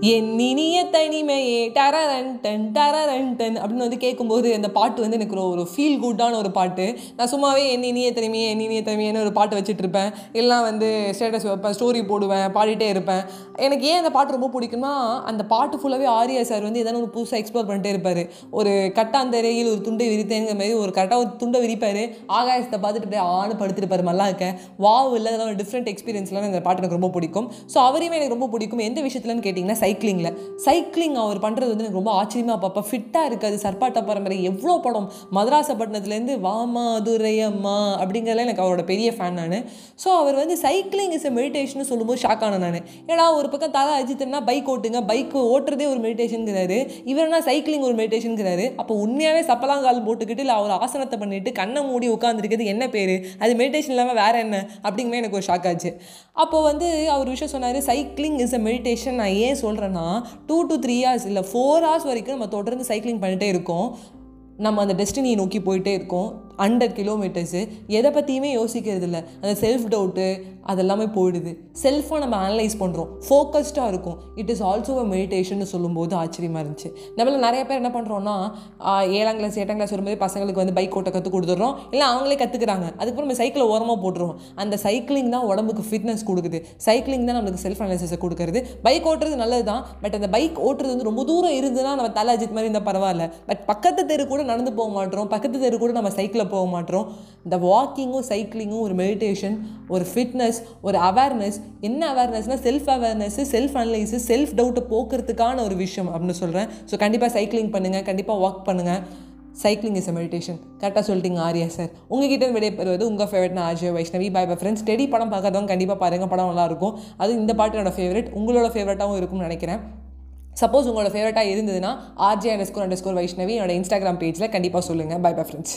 என் இனிய தனிமையே டரரண்டன் டரரண்டன் அப்படின்னு வந்து கேட்கும்போது அந்த பாட்டு வந்து எனக்கு ஒரு ஃபீல் குட்டான ஒரு பாட்டு. நான் சும்மாவே என் இனிய தனிமையே என் இனிய தனிமையேன்னு ஒரு பாட்டு வச்சுட்டு இருப்பேன் எல்லாம் வந்து ஸ்டேட்டஸ் வைப்பேன் ஸ்டோரி போடுவேன் பாடிட்டே இருப்பேன். எனக்கு ஏன் அந்த பாட்டு ரொம்ப பிடிக்கும்னா அந்த பாட்டு ஃபுல்லாகவே ஆரியா சார் வந்து எதனா ஒரு புதுசாக எக்ஸ்ப்ளோர் பண்ணிட்டே இருப்பார். ஒரு கட்டாந்தரையில் ஒரு துண்டை விரித்தேங்கிற மாதிரி ஒரு கரெக்டாக ஒரு துண்டை விரிப்பார். ஆகாயத்தை பார்த்துட்டு அப்படியே ஆணு படுத்துருப்பாரு இருக்கேன். வாவ் இல்லை அதெல்லாம் ஒரு டிஃப்ரெண்ட் எக்ஸ்பீரியன்ஸ்லாம் அந்த பாட்டு எனக்கு ரொம்ப பிடிக்கும். ஸோ அவரையுமே எனக்கு ரொம்ப பிடிக்கும். எந்த விஷயத்துலன்னு கேட்டிங்கன்னா சைக்கிளிங்கில் சைக்கிளிங் அவர் பண்ணுறது வந்து எனக்கு ரொம்ப ஆச்சரியமாக பார்ப்பேன் ஃபிட்டாக இருக்காது. சர்பாட்ட பரம்பரை எவ்வளோ படம்? மதராசப்பட்டினத்துலேருந்து வாமா துரையம்மா அப்படிங்கிறதுல எனக்கு அவரோட பெரிய ஃபேன் நான். ஸோ அவர் வந்து சைக்கிளிங் இஸ் எ மெடிடேஷன் சொல்லும்போது ஷாக் ஆனேன் நான். ஏன்னா ஒரு பக்கம் தலா அஜித்னா பைக் ஓட்டுங்க பைக் ஓட்டுறதே ஒரு மெடிடேஷனுங்கிறாரு இவர்னா சைக்கிளிங் ஒரு மெடிடேஷனுங்கிறாரு அப்போ உண்மையாகவே சப்பலாங்கால் போட்டுக்கிட்டு இல்லை அவர் ஆசனத்தை பண்ணிட்டு கண்ணை மூடி உட்காந்துருக்கிறது என்ன பேர்? அது மெடிடேஷன் இல்லாமல் வேறு என்ன? அப்படிங்குமே எனக்கு ஒரு ஷாக் ஆச்சு. அப்போ வந்து அவர் விஷயம் சொன்னார் சைக்கிளிங் இஸ் அ மெடிடேஷன் நான் ஏன் சொல்கிறேன்னா டூ டு த்ரீ ஹவர்ஸ் இல்லை ஃபோர் ஹவர்ஸ் வரைக்கும் நம்ம தொடர்ந்து சைக்கிளிங் பண்ணிட்டே இருக்கோம். நம்ம அந்த டெஸ்டினியை நோக்கி போயிட்டே இருக்கோம். ஹண்ட்ரட் கிலோமீட்டர்ஸு எதை பற்றியுமே யோசிக்கிறது இல்லை அந்த செல்ஃப் டவுட்டு அதெல்லாமே போயிடுது. செல்ஃபாக நம்ம அனலைஸ் பண்ணுறோம் ஃபோக்கஸ்டாக இருக்கும். It is also a meditation சொல்லும்போது ஆச்சரியமாக இருந்துச்சு. நம்மள நிறைய பேர் என்ன பண்ணுறோன்னா ஏழாம் கிளாஸ் எட்டாம் கிளாஸ் வரும்போது பசங்களுக்கு வந்து பைக் ஓட்ட கற்றுக் கொடுத்துட்றோம். இல்லை அவங்களே கற்றுக்குறாங்க அதுக்கப்புறம் நம்ம சைக்கிளை ஓரமாக போட்டுருவோம் அந்த சைக்கிளிங் தான் உடம்புக்கு ஃபிட்னஸ் கொடுக்குது. சைக்கிளிங் தான் நம்மளுக்கு செல்ஃப் அனாலிசிஸை கொடுக்குறது. பைக் ஓட்டுறது நல்லது தான் பட் அந்த பைக் ஓட்டுறது வந்து ரொம்ப தூரம் இருந்துன்னா நம்ம தலை அஜித் மாதிரி இருந்தால் பரவாயில்ல. பட் பக்கத்து தெரு கூட நடந்து போக மாட்டோம். பக்கத்து தெரு கூட நம்ம சைக்கிளை சைக்கிளில் போக மாட்டோம் இந்த வாக்கிங்கும் சைக்கிளிங்கும் ஒரு மெடிடேஷன் ஒரு ஃபிட்னஸ் ஒரு அவேர்னஸ் என்ன அவேர்னஸ்னால் self awareness self analysis self டவுட்டை போக்குறதுக்கான ஒரு விஷயம் அப்படின்னு சொல்கிறேன் ஸோ கண்டிப்பாக சைக்கிளிங் பண்ணுங்கள் கண்டிப்பாக வாக் பண்ணுங்கள் சைக்கிளிங் இஸ் அ மெடிடேஷன் கரெக்டாக சொல்லிட்டீங்க ஆர்யா சார் உங்ககிட்ட விடைபெறுவது உங்கள் ஃபேவரட்னா Ajay Vaishnavi. Bye bye friends steady படம் பார்க்காதவங்க கண்டிப்பாக பாருங்கள் படம் நல்லாயிருக்கும். அது இந்த பாட்டு என்னோட ஃபேவரட் உங்களோட ஃபேவரட்டாகவும் இருக்கும்னு நினைக்கிறேன். சப்போஸ் உங்களோட ஃபேவரட்டாக இருந்ததுன்னா RJ underscore underscore Vaishnavi என்னோட இன்ஸ்டாகிராம் பேஜில் கண்டிப்பாக சொல்லுங்கள் பை பை ஃப்ரெண்ட்ஸ்